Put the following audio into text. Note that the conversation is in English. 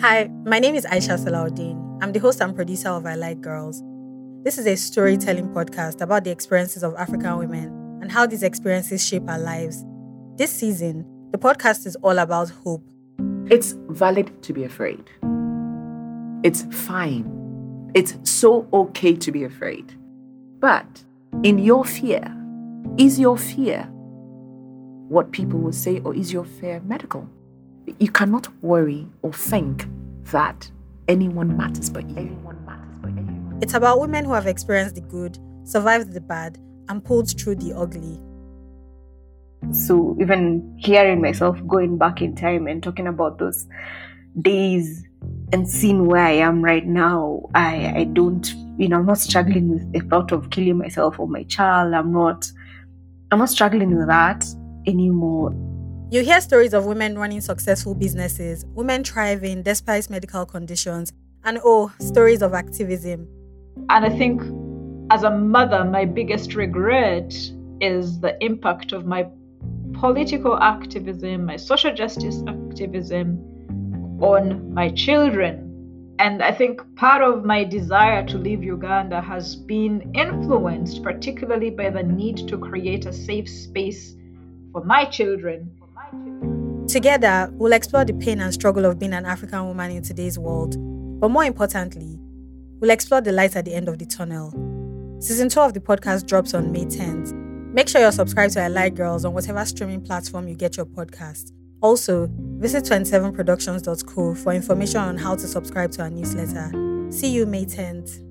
Hi, my name is Aisha Salaudeen. I'm the host and producer of I Like Girls. This is a storytelling podcast about the experiences of African women and how these experiences shape our lives. This season, the podcast is all about hope. It's valid to be afraid. It's fine. It's so okay to be afraid. But in your fear, is your fear what people will say, or is your fear medical? You cannot worry or think that anyone matters but you. Anyone matters but you. It's about women who have experienced the good, survived the bad, and pulled through the ugly. So even hearing myself going back in time and talking about those days and seeing where I am right now, I, I don't, you know, I'm not struggling with the thought of killing myself or my child. I'm not, I'm not struggling with that anymore. You hear stories of women running successful businesses, women thriving despite medical conditions, and oh, stories of activism. And I think as a mother, my biggest regret is the impact of my political activism, my social justice activism on my children. And I think part of my desire to leave Uganda has been influenced, particularly by the need to create a safe space for my children. Together, we'll explore the pain and struggle of being an African woman in today's world. But more importantly, we'll explore the light at the end of the tunnel. Season 2 of the podcast drops on May 10th. Make sure you're subscribed to I Like Girls on whatever streaming platform you get your podcast. Also, visit 27productions.co for information on how to subscribe to our newsletter. See you May 10th.